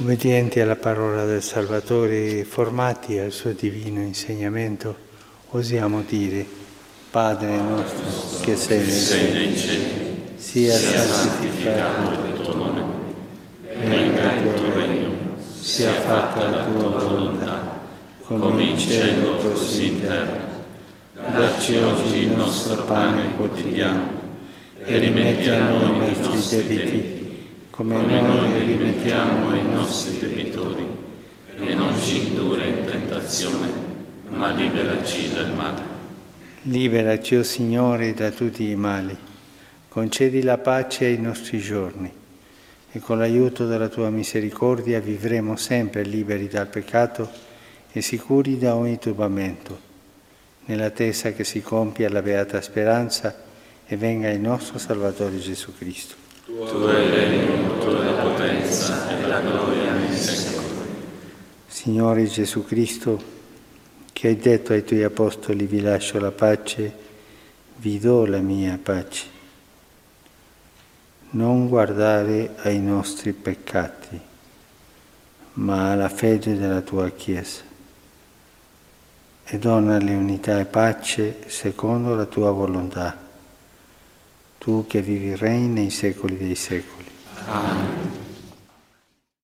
Ubbidienti alla parola del Salvatore, formati al suo divino insegnamento, osiamo dire, Padre nostro che sei nei cieli, sia santificato il tuo nome, venga il tuo regno, sia fatta la tua volontà, come in cielo così in terra. Dacci oggi il nostro pane quotidiano e rimetti a noi i nostri debiti come noi rimettiamo ai nostri debitori, e non ci indurre in tentazione, ma liberaci dal male. Liberaci, o oh Signore, da tutti i mali. Concedi la pace ai nostri giorni e con l'aiuto della tua misericordia vivremo sempre liberi dal peccato e sicuri da ogni turbamento, nell'attesa che si compia la beata speranza e venga il nostro Salvatore Gesù Cristo. Tu hai il regno, la potenza e la gloria. Signore Gesù Cristo, che hai detto ai tuoi apostoli vi lascio la pace, vi do la mia pace. Non guardare ai nostri peccati, ma alla fede della tua Chiesa. E donale unità e pace secondo la tua volontà tu che vivi e regni nei secoli dei secoli. Amen.